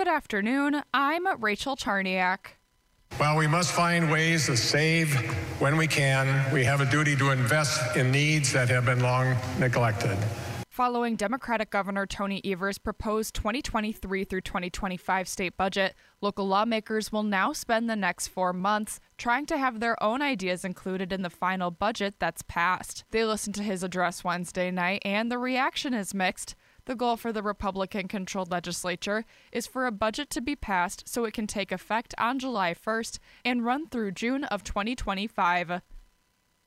Good afternoon. I'm Rachel Charniak. While we must find ways to save when we can, we have a duty to invest in needs that have been long neglected. Following Democratic Governor Tony Evers' proposed 2023 through 2025 state budget, local lawmakers will now spend the next four months trying to have their own ideas included in the final budget that's passed. They listened to his address Wednesday night, and the reaction is mixed. The goal for the Republican controlled legislature is for a budget to be passed so it can take effect on July 1st and run through June of 2025.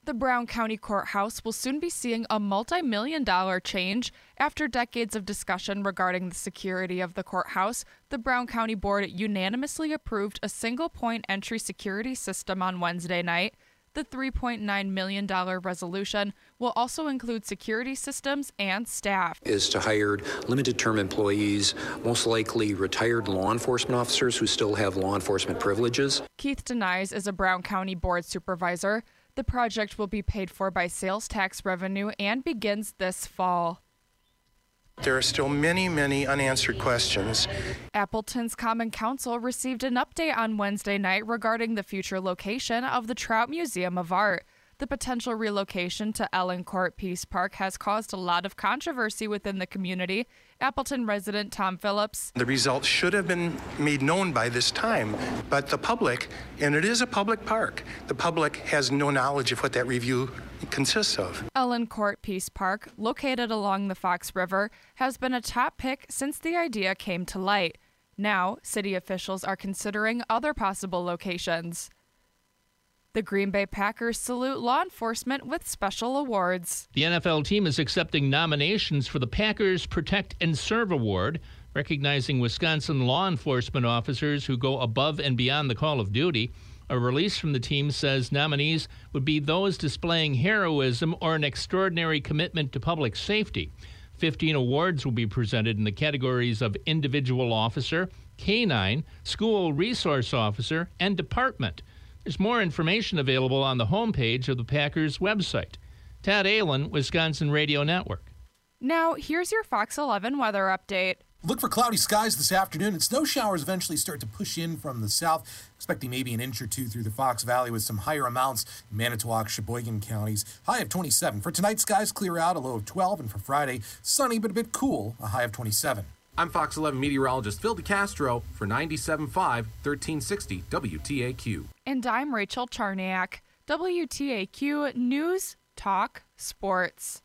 The Brown County Courthouse will soon be seeing a multi million dollar change. After decades of discussion regarding the security of the courthouse, the Brown County Board unanimously approved a single point entry security system on Wednesday night. The $3.9 million resolution will also include security systems and staff. Is to hire limited term employees, most likely retired law enforcement officers who still have law enforcement privileges. Keith Denies is a Brown County Board supervisor. The project will be paid for by sales tax revenue and begins this fall. There are still many, many unanswered questions. Appleton's Common Council received an update on Wednesday night regarding the future location of the Trout Museum of Art. The potential relocation to Ellen Kort Peace Park has caused a lot of controversy within the community. Appleton resident Tom Phillips. The results should have been made known by this time, but the public, and it is a public park, the public has no knowledge of what that review consists of. Ellen Kort Peace Park, located along the Fox River, has been a top pick since the idea came to light. Now, city officials are considering other possible locations. The Green Bay Packers salute law enforcement with special awards. The NFL team is accepting nominations for the Packers Protect and Serve Award, recognizing Wisconsin law enforcement officers who go above and beyond the call of duty. A release from the team says nominees would be those displaying heroism or an extraordinary commitment to public safety. 15 awards will be presented in the categories of individual officer, canine, school resource officer, and department. There's more information available on the homepage of the Packers website. Tad Allen, Wisconsin Radio Network. Now, here's your Fox 11 weather update. Look for cloudy skies this afternoon, and snow showers eventually start to push in from the south. Expecting maybe an inch or two through the Fox Valley with some higher amounts in Manitowoc, Sheboygan counties. High of 27. For tonight, skies clear out, a low of 12, and for Friday, sunny but a bit cool, a high of 27. I'm Fox 11 meteorologist Phil DeCastro for 97.5 1360 WTAQ. And I'm Rachel Charniak. WTAQ News Talk Sports.